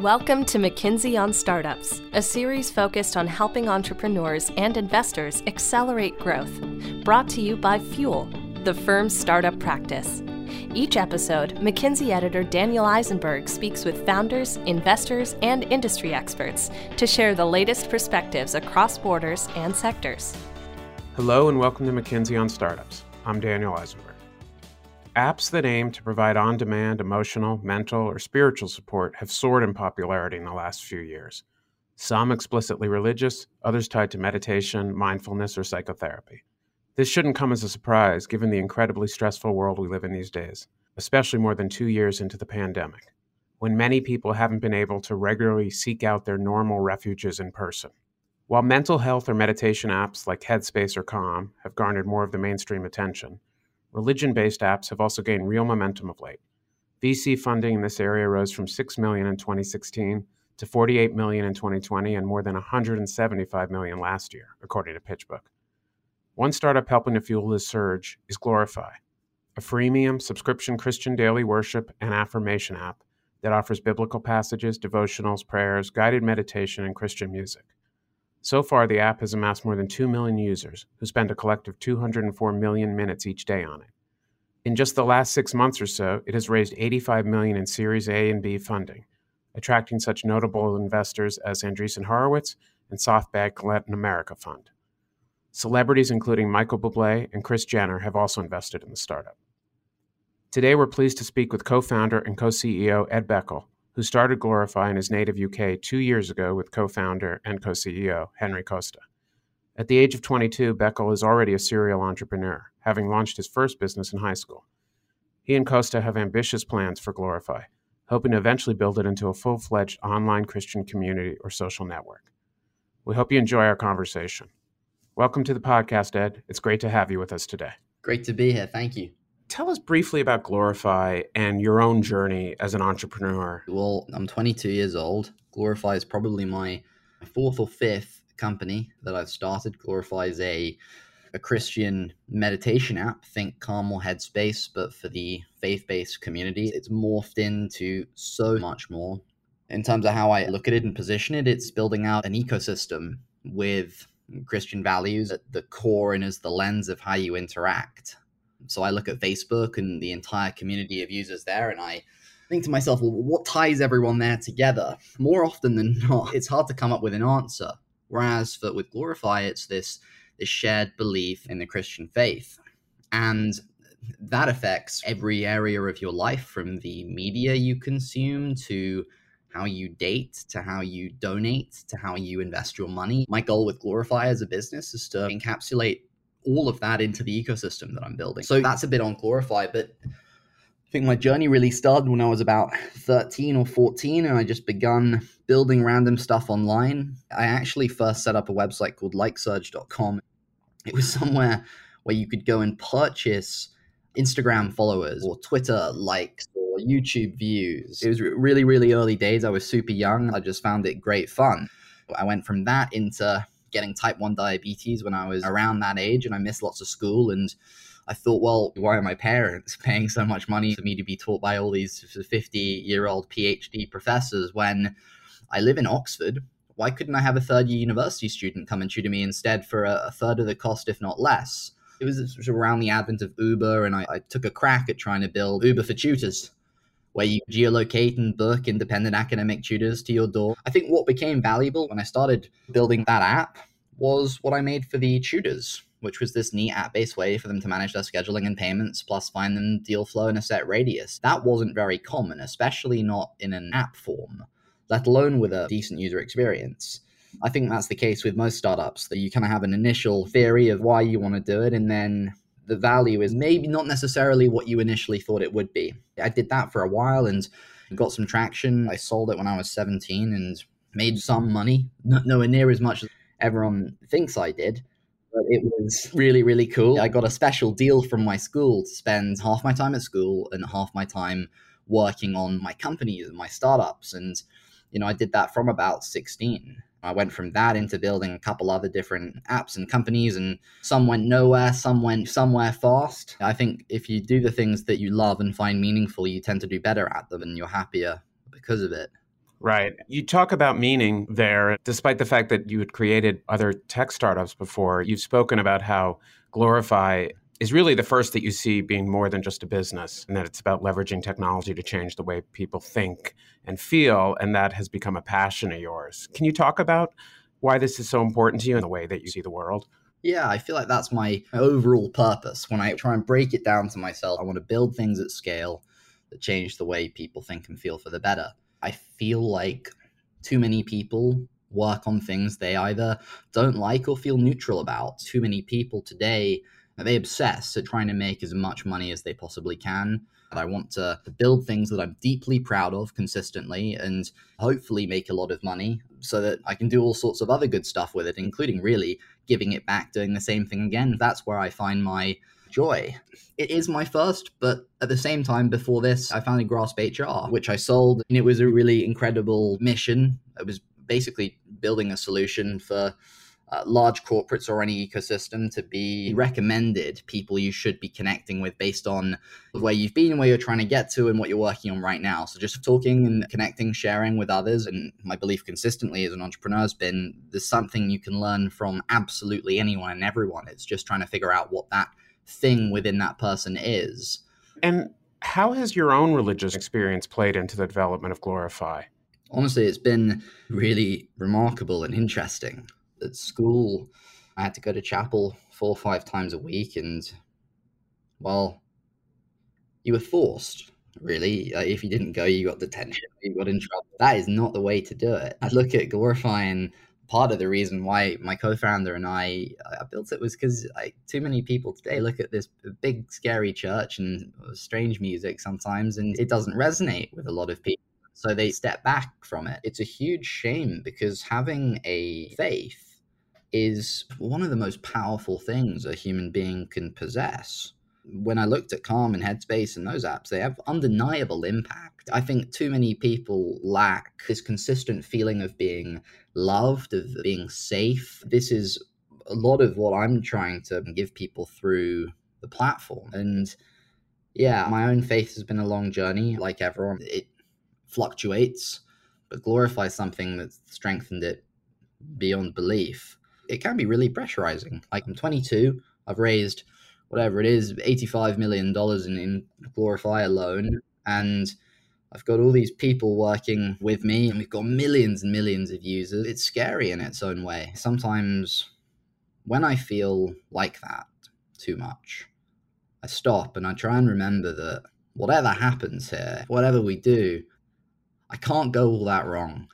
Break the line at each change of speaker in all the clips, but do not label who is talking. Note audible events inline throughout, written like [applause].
Welcome to McKinsey on Startups, a series focused on helping entrepreneurs and investors accelerate growth. Brought to you by Fuel, the firm's startup practice. Each episode, McKinsey editor Daniel Eisenberg speaks with founders, investors, and industry experts to share the latest perspectives across borders and sectors.
Hello, and welcome to McKinsey on Startups. I'm Daniel Eisenberg. Apps that aim to provide on demand emotional, mental, or spiritual support have soared in popularity in the last few years. Some explicitly religious, others tied to meditation, mindfulness, or psychotherapy. This shouldn't come as a surprise given the incredibly stressful world we live in these days, especially more than two years into the pandemic, when many people haven't been able to regularly seek out their normal refuges in person. While mental health or meditation apps like Headspace or Calm have garnered more of the mainstream attention, religion based apps have also gained real momentum of late. VC funding in this area rose from 6 million in 2016 to 48 million in 2020 and more than 175 million last year, according to PitchBook. One startup helping to fuel this surge is Glorify, a freemium subscription Christian daily worship and affirmation app that offers biblical passages, devotionals, prayers, guided meditation, and Christian music. So far, the app has amassed more than 2 million users who spend a collective 204 million minutes each day on it. In just the last six months or so, it has raised 85 million in Series A and B funding, attracting such notable investors as Andreessen Horowitz and SoftBank Latin America Fund. Celebrities including Michael Bublé and Kris Jenner have also invested in the startup. Today, we're pleased to speak with co founder and co CEO Ed Beccle who started Glorify in his native UK two years ago with co founder and co CEO Henry Costa. At the age of 22, Beccle is already a serial entrepreneur, having launched his first business in high school. He and Costa have ambitious plans for Glorify, hoping to eventually build it into a full fledged online Christian community or social network. We hope you enjoy our conversation. Welcome to the podcast, Ed. It's great to have you with us today.
Great to be here. Thank you
tell us briefly about Glorify and your own journey as an entrepreneur.
Well, I'm 22 years old. Glorify is probably my fourth or fifth company that I've started. Glorify is a a Christian meditation app, think Calm or Headspace, but for the faith based community. It's morphed into so much more. In terms of how I look at it and position it, it's building out an ecosystem with Christian values at the core and as the lens of how you interact. So I look at Facebook and the entire community of users there, and I think to myself, well, what ties everyone there together? More often than [laughs] not, it's hard to come up with an answer. Whereas for with Glorify, it's this this shared belief in the Christian faith, and that affects every area of your life, from the media you consume to how you date to how you donate to how you invest your money. My goal with Glorify as a business is to encapsulate all of that into the ecosystem that I'm building. So that's a bit on Glorify, but I think my journey really started when I was about 13 or 14 and I just begun building random stuff online. I actually first set up a website called likesurge.com. It was somewhere where you could go and purchase Instagram followers or Twitter likes or YouTube views. It was really, really early days. I was super young. I just found it great fun. I went from that into getting type 1 diabetes when I was around that age and I missed lots of school. And I thought, well, why are my parents [laughs] paying so much money for me to be taught by all these 50 year old PhD professors when I live in Oxford? Why couldn't I have a third year university student come and tutor me instead for a, third of the cost, if not less? It was, it was around the advent of Uber, and I, I took a crack at trying to build Uber for tutors where you geolocate and book independent academic tutors to your door. I think what became valuable when I started building that app was what I made for the tutors, which was this neat app based way for them to manage their scheduling and payments, plus find them deal flow in a set radius. That wasn't very common, especially not in an app form, let alone with a decent user experience. I think that's the case with most startups, that you kind of have an initial theory of why you want to do it, and then the value is maybe not necessarily what you initially thought it would be. I did that for a while and got some traction. I sold it when I was 17 and made some money, not nowhere near as much as everyone thinks I did. But it was really, really cool. I got a special deal from my school to spend half my time at school and half my time working on my companies and my startups. And, you know, I did that from about 16. I went from that into building a couple other different apps and companies, and some went nowhere, some went somewhere fast. I think if you do the things that you love and find meaningful, you tend to do better at them and you're happier because of it.
Right. You talk about meaning there, despite the fact that you had created other tech startups before. You've spoken about how Glorify is really the first that you see being more than just a business, and that it's about leveraging technology to change the way people think and feel, and that has become a passion of yours. Can you talk about why this is so important to you in the way that you see the world?
Yeah, I feel like that's my overall purpose. When I try and break it down to myself, I want to build things at scale that change the way people think and feel for the better. I feel like too many people work on things they either don't like or feel neutral about. Too many people today they obsess at trying to make as much money as they possibly can. I want to build things that I'm deeply proud of consistently and hopefully make a lot of money so that I can do all sorts of other good stuff with it, including really giving it back, doing the same thing again. That's where I find my joy. It is my first, but at the same time, before this, I founded Grasp HR, which I sold. And it was a really incredible mission. It was basically building a solution for uh, large corporates or any ecosystem to be recommended people you should be connecting with based on where you've been, where you're trying to get to, and what you're working on right now. So just talking and connecting, sharing with others. And my belief consistently as an entrepreneur has been there's something you can learn from absolutely anyone and everyone. It's just trying to figure out what that thing within that person is.
And how has your own religious experience played into the development of Glorify?
Honestly, it's been really remarkable and interesting at school, I had to go to chapel four or five times a week, and well, you were forced. Really, uh, if you didn't go, you got detention, you got in trouble. That is not the way to do it. I look at glorifying. Part of the reason why my co-founder and I, I built it was because too many people today look at this big scary church and strange music sometimes, and it doesn't resonate with a lot of people. So they step back from it. It's a huge shame because having a faith is one of the most powerful things a human being can possess. When I looked at Calm and Headspace and those apps, they have undeniable impact. I think too many people lack this consistent feeling of being loved, of being safe. This is a lot of what I'm trying to give people through the platform. And yeah, my own faith has been a long journey, like everyone. It fluctuates, but Glorify's something that's strengthened it beyond belief it can be really pressurizing. Like I'm 22, I've raised whatever it is, 85 million dollars in, in Glorify alone, and I've got all these people working with me, and we've got millions and millions of users. It's scary in its own way. Sometimes, when I feel like that too much, I stop and I try and remember that whatever happens here, whatever we do, I can't go all that wrong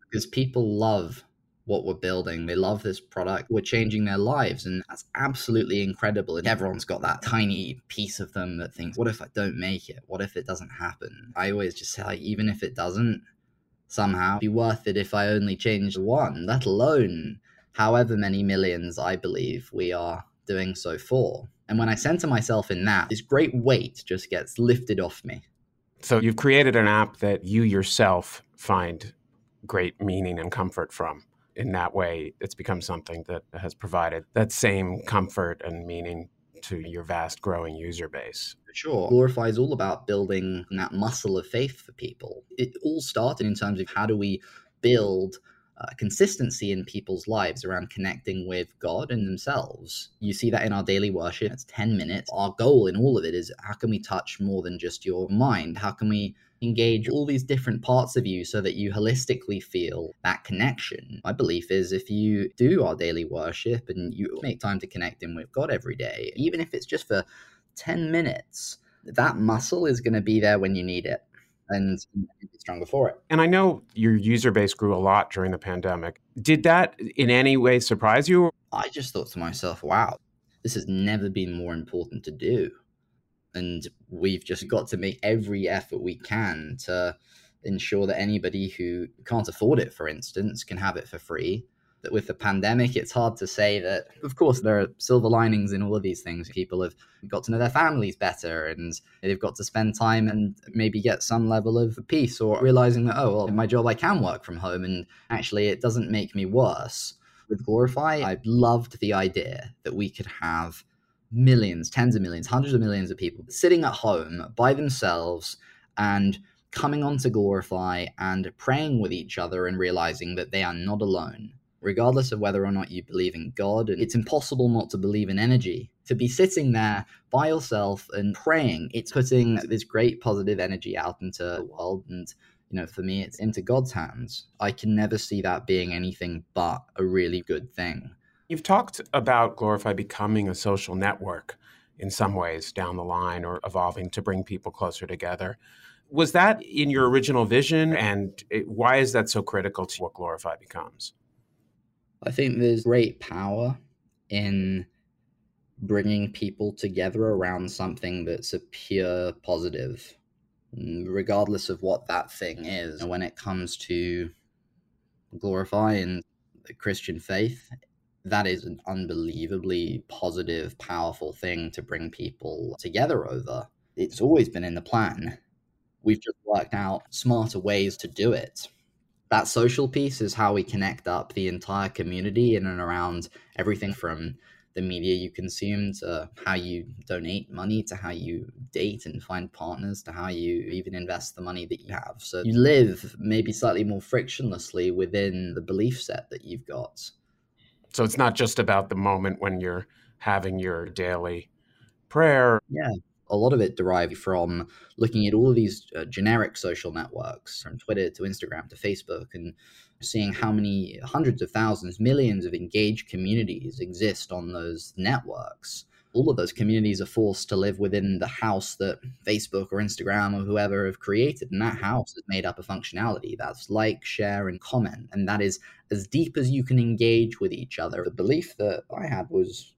because people love what we're building. They love this product. We're changing their lives. And that's absolutely incredible. And everyone's got that tiny piece of them that thinks, what if I don't make it? What if it doesn't happen? I always just say, like, even if it doesn't somehow be worth it if I only change one, let alone however many millions I believe we are doing so for. And when I center myself in that, this great weight just gets lifted off me.
So you've created an app that you yourself find great meaning and comfort from in that way, it's become something that has provided that same comfort and meaning to your vast growing user base.
Sure. Glorify is all about building that muscle of faith for people. It all started in terms of how do we build uh, consistency in people's lives around connecting with God and themselves. You see that in our daily worship. It's 10 minutes. Our goal in all of it is how can we touch more than just your mind? How can we engage all these different parts of you so that you holistically feel that connection. My belief is if you do our daily worship and you make time to connect in with God every day, even if it's just for 10 minutes, that muscle is going to be there when you need it and be stronger for it.
And I know your user base grew a lot during the pandemic. Did that in any way surprise you?
I just thought to myself, wow, this has never been more important to do and we've just got to make every effort we can to ensure that anybody who can't afford it, for instance, can have it for free. With the pandemic, it's hard to say that. Of course, there are silver linings in all of these things. People have got to know their families better, and they've got to spend time and maybe get some level of peace, or realizing that oh, well, in my job I can work from home, and actually it doesn't make me worse. With Glorify, I loved the idea that we could have millions, tens of millions, hundreds of millions of people sitting at home by themselves and coming on to Glorify and praying with each other and realizing that they are not alone. Regardless of whether or not you believe in God, and it's impossible not to believe in energy. To be sitting there by yourself and praying, it's putting this great positive energy out into the world. And, you know, for me, it's into God's hands. I can never see that being anything but a really good thing.
You've talked about Glorify becoming a social network in some ways down the line or evolving to bring people closer together. Was that in your original vision? And it, why is that so critical to what Glorify becomes?
I think there's great power in bringing people together around something that's a pure positive, regardless of what that thing is. And when it comes to glorifying the Christian faith, that is an unbelievably positive, powerful thing to bring people together over. It's always been in the plan. We've just worked out smarter ways to do it. That social piece is how we connect up the entire community in and around everything from the media you consume to how you donate money to how you date and find partners to how you even invest the money that you have. So you live maybe slightly more frictionlessly within the belief set that you've got.
So it's not just about the moment when you're having your daily prayer.
Yeah. A lot of it derived from looking at all of these uh, generic social networks, from Twitter to Instagram to Facebook, and seeing how many hundreds of thousands, millions of engaged communities exist on those networks all of those communities are forced to live within the house that Facebook or Instagram or whoever have created. And that house is made up of functionality. That's like, share, and comment. And that is as deep as you can engage with each other. The belief that I had was,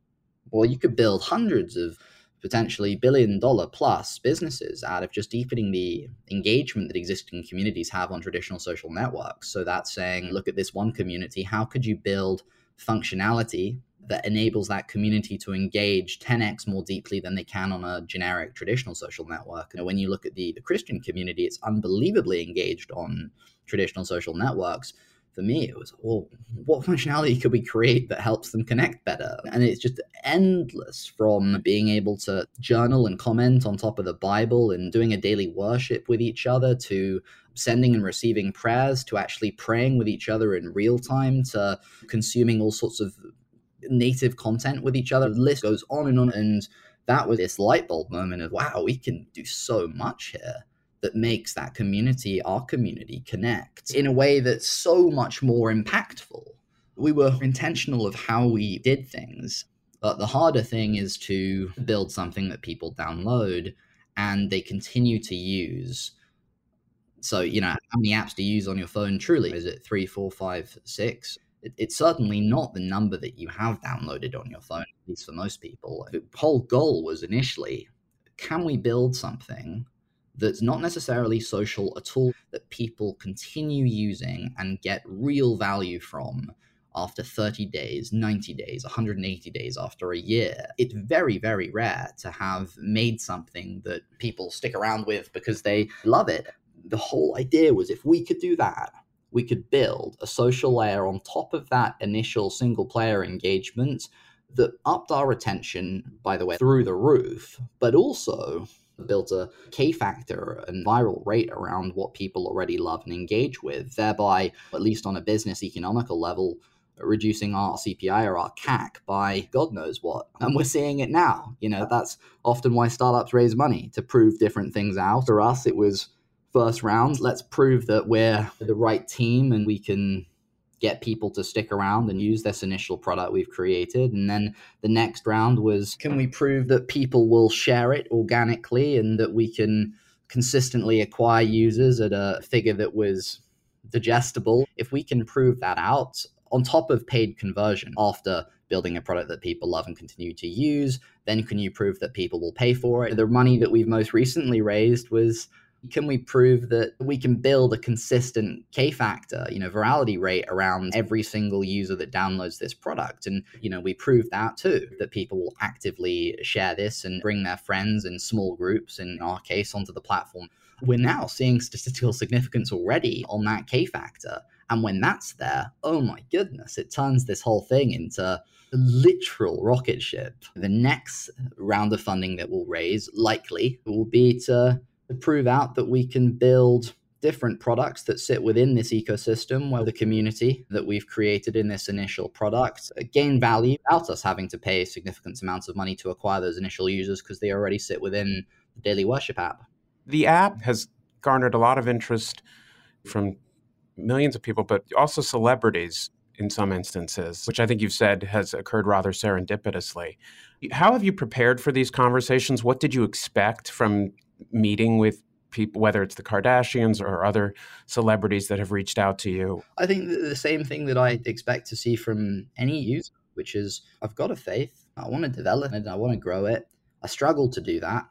well, you could build hundreds of potentially billion dollar plus businesses out of just deepening the engagement that existing communities have on traditional social networks. So that's saying, hmm. look at this one community. How could you build functionality that enables that community to engage 10x more deeply than they can on a generic traditional social network. And when you look at the, the Christian community, it's unbelievably engaged on traditional social networks. For me, it was, well, what functionality could we create that helps them connect better? And it's just endless from being able to journal and comment on top of the Bible and doing a daily worship with each other to sending and receiving prayers to actually praying with each other in real time to consuming all sorts of native content with each other. The list goes on and on. And that was this light bulb moment of, wow, we can do so much here that makes that community, our community, connect in a way that's so much more impactful. We were intentional of how we did things, but the harder thing is to build something that people download and they continue to use. So, you know, how many apps do you use on your phone truly? Is it three, four, five, six? it's certainly not the number that you have downloaded on your phone, at least for most people. The whole goal was initially can we build something that's not necessarily social at all, that people continue using and get real value from after 30 days, 90 days, 180 days, after a year. It's very, very rare to have made something that people stick around with because they love it. The whole idea was if we could do that, we could build a social layer on top of that initial single player engagement that upped our retention, by the way, through the roof, but also built a K factor and viral rate around what people already love and engage with, thereby, at least on a business economical level, reducing our CPI or our CAC by God knows what. And we're seeing it now. You know, that's often why startups raise money to prove different things out. For us, it was first round. Let's prove that we're the right team and we can get people to stick around and use this initial product we've created. And then the next round was can we prove that people will share it organically and that we can consistently acquire users at a figure that was digestible? If we can prove that out on top of paid conversion after building a product that people love and continue to use, then can you prove that people will pay for it? The money that we've most recently raised was can we prove that we can build a consistent K factor, you know, virality rate around every single user that downloads this product? And, you know, we prove that too, that people will actively share this and bring their friends in small groups, in our case, onto the platform. We're now seeing statistical significance already on that K factor. And when that's there, oh my goodness, it turns this whole thing into a literal rocket ship. The next round of funding that we'll raise likely will be to to prove out that we can build different products that sit within this ecosystem where the community that we've created in this initial product gain value without us having to pay significant amounts of money to acquire those initial users because they already sit within the daily worship app.
The app has garnered a lot of interest from millions of people, but also celebrities in some instances, which I think you've said has occurred rather serendipitously. How have you prepared for these conversations? What did you expect from meeting with people, whether it's the Kardashians or other celebrities that have reached out to you?
I think the same thing that I expect to see from any user, which is I've got a faith, I want to develop it, I want to grow it. I struggle to do that.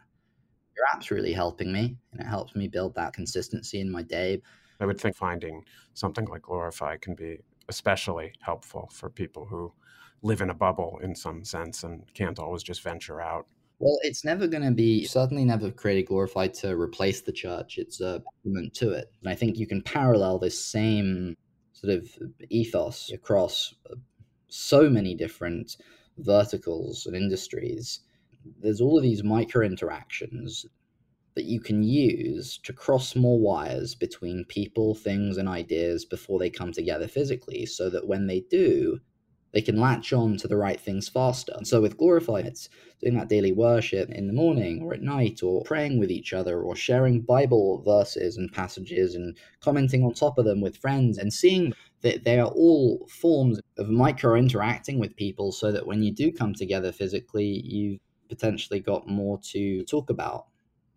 Your app's really helping me, and it helps me build that consistency in my day.
I would think finding something like Glorify can be especially helpful for people who live in a bubble in some sense and can't always just venture out.
Well, it's never going to be, certainly never created glorified to replace the church. It's a complement to it. And I think you can parallel this same sort of ethos across uh, so many different verticals and industries. There's all of these micro interactions that you can use to cross more wires between people, things, and ideas before they come together physically, so that when they do, they can latch on to the right things faster. And so with Glorify, it's doing that daily worship in the morning or at night, or praying with each other, or sharing Bible verses and passages and commenting on top of them with friends, and seeing that they are all forms of micro interacting with people so that when you do come together physically, you've potentially got more to talk about.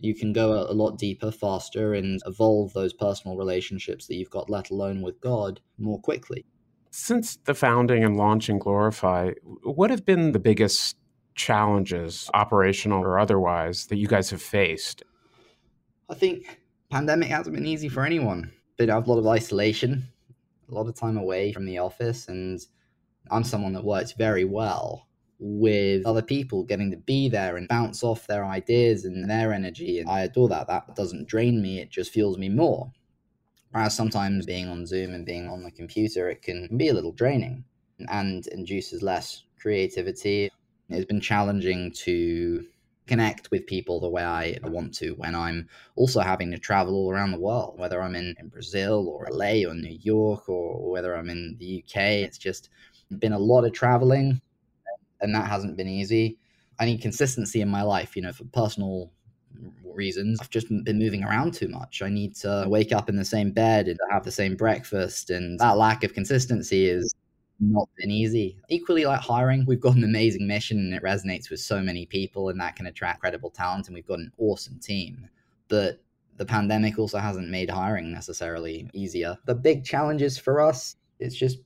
You can go a lot deeper, faster, and evolve those personal relationships that you've got, let alone with God, more quickly.
Since the founding and launching Glorify, what have been the biggest challenges, operational or otherwise, that you guys have faced?
I think pandemic hasn't been easy for anyone. Been a lot of isolation, a lot of time away from the office, and I'm someone that works very well with other people, getting to be there and bounce off their ideas and their energy. And I adore that. That doesn't drain me, it just fuels me more. Whereas sometimes being on Zoom and being on the computer, it can be a little draining and induces less creativity. It's been challenging to connect with people the way I want to when I'm also having to travel all around the world, whether I'm in, in Brazil or LA or New York or whether I'm in the UK. It's just been a lot of traveling and that hasn't been easy. I need consistency in my life, you know, for personal reasons. I've just been moving around too much. I need to wake up in the same bed and have the same breakfast. And that lack of consistency is not been easy. Equally, like hiring, we've got an amazing mission and it resonates with so many people, and that can attract credible talent. And we've got an awesome team. But the pandemic also hasn't made hiring necessarily easier. The big challenges for us, it's just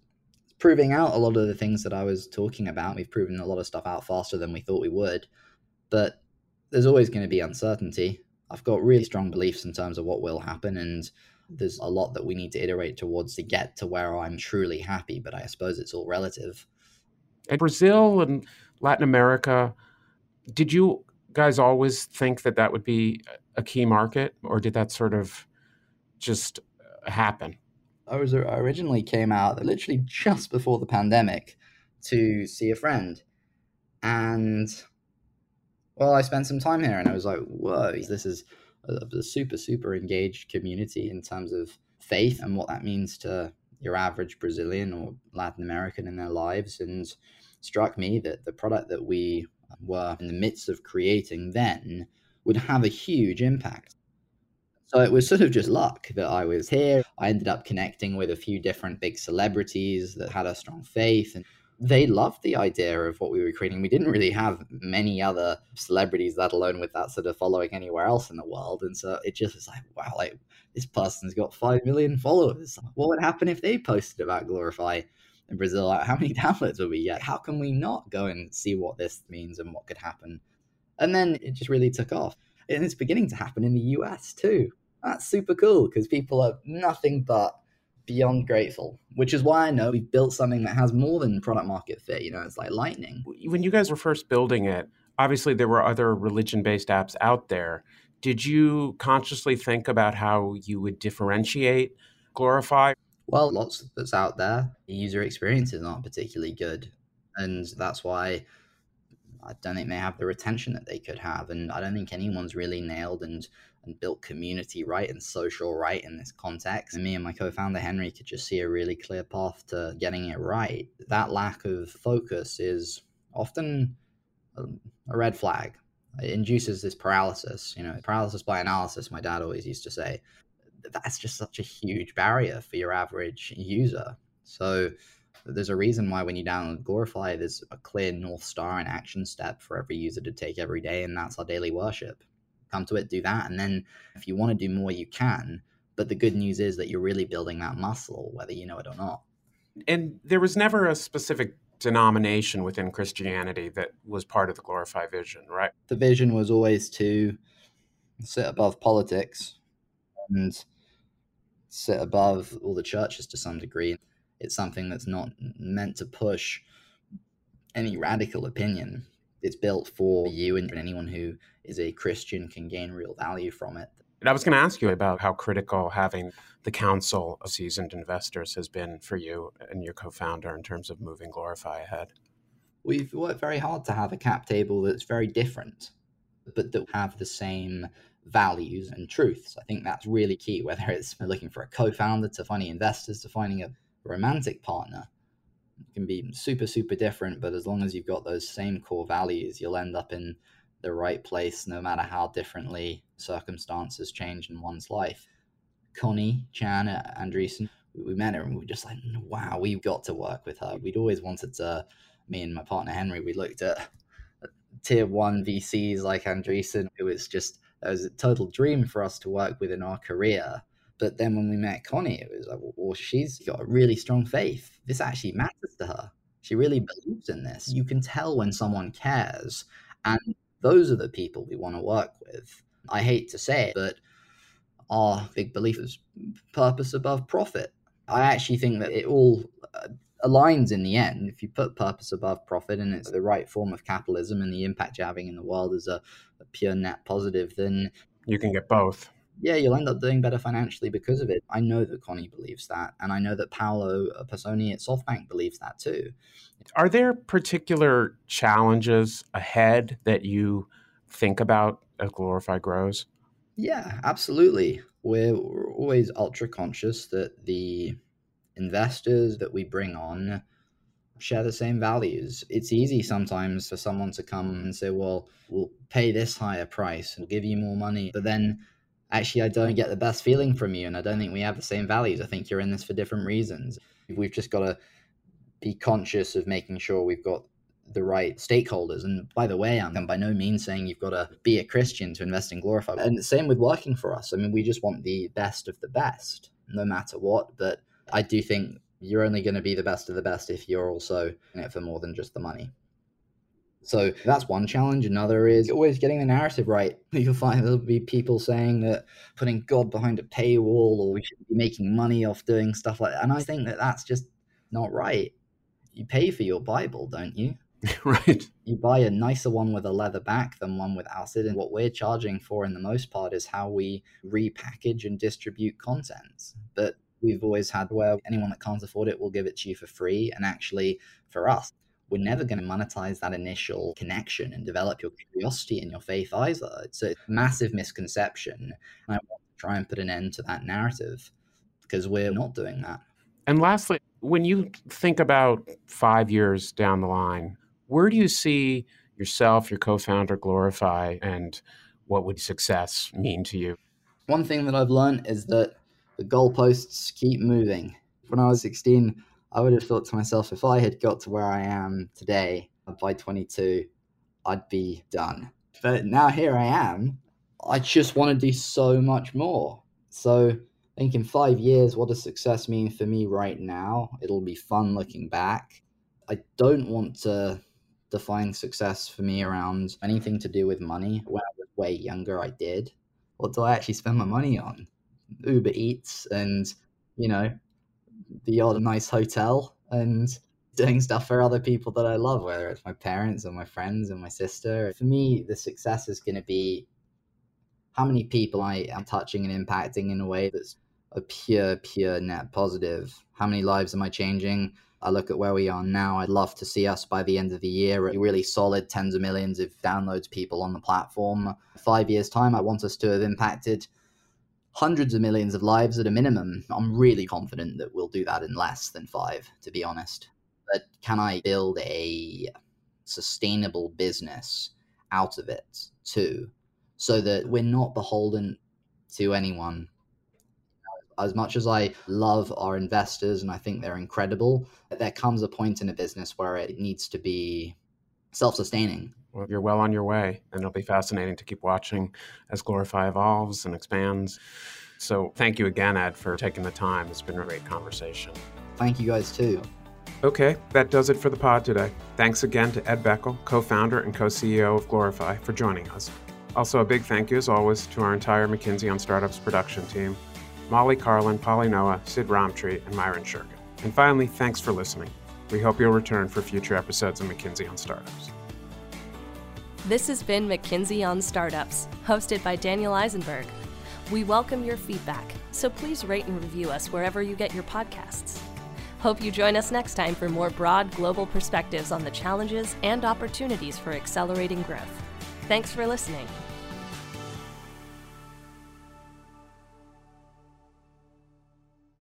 proving out a lot of the things that I was talking about. We've proven a lot of stuff out faster than we thought we would. But there's always going to be uncertainty. I've got really strong beliefs in terms of what will happen, and there's a lot that we need to iterate towards to get to where I'm truly happy. But I suppose it's all relative.
In Brazil and Latin America, did you guys always think that that would be a key market, or did that sort of just happen?
I was I originally came out literally just before the pandemic to see a friend, and well, I spent some time here and I was like, whoa, this is a, a super, super engaged community in terms of faith and what that means to your average Brazilian or Latin American in their lives. And struck me that the product that we were in the midst of creating then would have a huge impact. So it was sort of just luck that I was here. I ended up connecting with a few different big celebrities that had a strong faith and they loved the idea of what we were creating. We didn't really have many other celebrities, let alone with that sort of following anywhere else in the world. And so it just was like, wow, like this person's got five million followers. What would happen if they posted about Glorify in Brazil? How many [laughs] downloads would we get? How can we not go and see what this means and what could happen? And then it just really took off. And it's beginning to happen in the US too. That's super cool because people are nothing but beyond grateful, which is why I know we've built something that has more than product market fit. You know, it's like lightning.
When you guys were first building it, obviously there were other religion based apps out there. Did you consciously think about how you would differentiate Glorify?
Well, lots that's out there. The user experiences aren't particularly good. And that's why I don't think they have the retention that they could have. And I don't think anyone's really nailed and and built community right and social right in this context. And me and my co-founder Henry could just see a really clear path to getting it right. That lack of focus is often a, a red flag. It induces this paralysis, you know, paralysis by analysis, my dad always used to say. That's just such a huge barrier for your average user. So there's a reason why when you download Glorify, there's a clear North Star and action step for every user to take every day, and that's our daily worship. Come to it, do that, and then if you want to do more, you can. But the good news is that you're really building that muscle, whether you know it or not.
And there was never a specific denomination within Christianity that was part of the Glorify vision, right?
The vision was always to sit above politics and sit above all the churches to some degree. It's something that's not meant to push any radical opinion. It's built for you and anyone who is a Christian can gain real value from it.
And I was going to ask you about how critical having the counsel of seasoned investors has been for you and your co founder in terms of moving Glorify ahead.
We've worked very hard to have a cap table that's very different, but that have the same values and truths. I think that's really key, whether it's looking for a co founder to finding investors to finding a romantic partner can be super super different but as long as you've got those same core values you'll end up in the right place no matter how differently circumstances change in one's life. Connie chan andreessen we met her and we were just like wow we've got to work with her. We'd always wanted to me and my partner henry we looked at tier one vcs like andreessen. It was just it was a total dream for us to work with in our career but then when we met Connie, it was like, well, she's got a really strong faith. This actually matters to her. She really believes in this. You can tell when someone cares. And those are the people we want to work with. I hate to say it, but our big belief is purpose above profit. I actually think that it all uh, aligns in the end. If you put purpose above profit and it's the right form of capitalism and the impact you're having in the world is a, a pure net positive, then
you can get both
yeah, you'll end up doing better financially because of it. I know that Connie believes that, and I know that Paulo uh, Passoni at SoftBank believes that too.
Are there particular challenges ahead that you think about as Glorify grows?
Yeah, absolutely. We're, we're always ultra conscious that the investors that we bring on share the same values. It's easy sometimes for someone to come and say, well, we'll pay this higher price, we'll give you more money. But then actually I don't get the best feeling from you and I don't think we have the same values. I think you're in this for different reasons. We've just got to be conscious of making sure we've got the right stakeholders. And by the way, I'm by no means saying you've got to be a Christian to invest in Glorify. And the same with working for us. I mean, we just want the best of the best, no matter what. But I do think you're only going to be the best of the best if you're also in it for more than just the money. So that's one challenge. Another is always getting the narrative right. [laughs] You'll find there'll be people saying that putting God behind a paywall or we should be making money off doing stuff like that. And I think that that's just not right. You pay for your Bible, don't you? [laughs]
right.
You buy a nicer one with a leather back than one without it. And what we're charging for, in the most part, is how we repackage and distribute content. But we've always had where anyone that can't afford it will give it to you for free. And actually, for us, we're never going to monetize that initial connection and develop your curiosity and your faith either. It's a massive misconception. And I want to try and put an end to that narrative because we're not doing that.
And lastly, when you think about five years down the line, where do you see yourself, your co founder, Glorify, and what would success mean to you?
One thing that I've learned is that the goalposts keep moving. When I was 16, I would have thought to myself, if I had got to where I am today uh, by 22, I'd be done. But now here I am. I just want to do so much more. So I think in five years, what does success mean for me right now? It'll be fun looking back. I don't want to define success for me around anything to do with money. When I was way younger, I did. What do I actually spend my money on? Uber Eats and, you know, the odd nice hotel and [laughs] doing stuff for other people that I love, whether it's my parents or my friends and my sister. For me, the success is going to be how many people I am touching and impacting in a way that's a pure, pure net positive. How many lives am I changing? I look at where we are now. I'd love to see us by the end of the year really solid tens of millions of downloads people on the platform. Five years' time, I want us to have impacted hundreds of millions of lives at a minimum. I'm really confident that we'll do that in less than five, to be honest. But can I build a sustainable business out of it too, so that we're not beholden to anyone? As much as I love our investors and I think they're incredible, there comes a point in a business where it needs to be self sustaining.
Well, you're well on your way, and it'll be fascinating to keep watching as Glorify evolves and expands. So, thank you again, Ed, for taking the time. It's been a great conversation.
Thank you guys, too.
Okay, that does it for the pod today. Thanks again to Ed Beccle, co founder and co CEO of Glorify, for joining us. Also, a big thank you, as always, to our entire McKinsey on Startups production team Molly Carlin, Polly Noah, Sid Romtree, and Myron Shurkin. And finally, thanks for listening. We hope you'll return for future episodes of McKinsey on Startups.
This has been McKinsey on Startups, hosted by Daniel Eisenberg. We welcome your feedback, so please rate and review us wherever you get your podcasts. Hope you join us next time for more broad global perspectives on the challenges and opportunities for accelerating growth. Thanks for listening.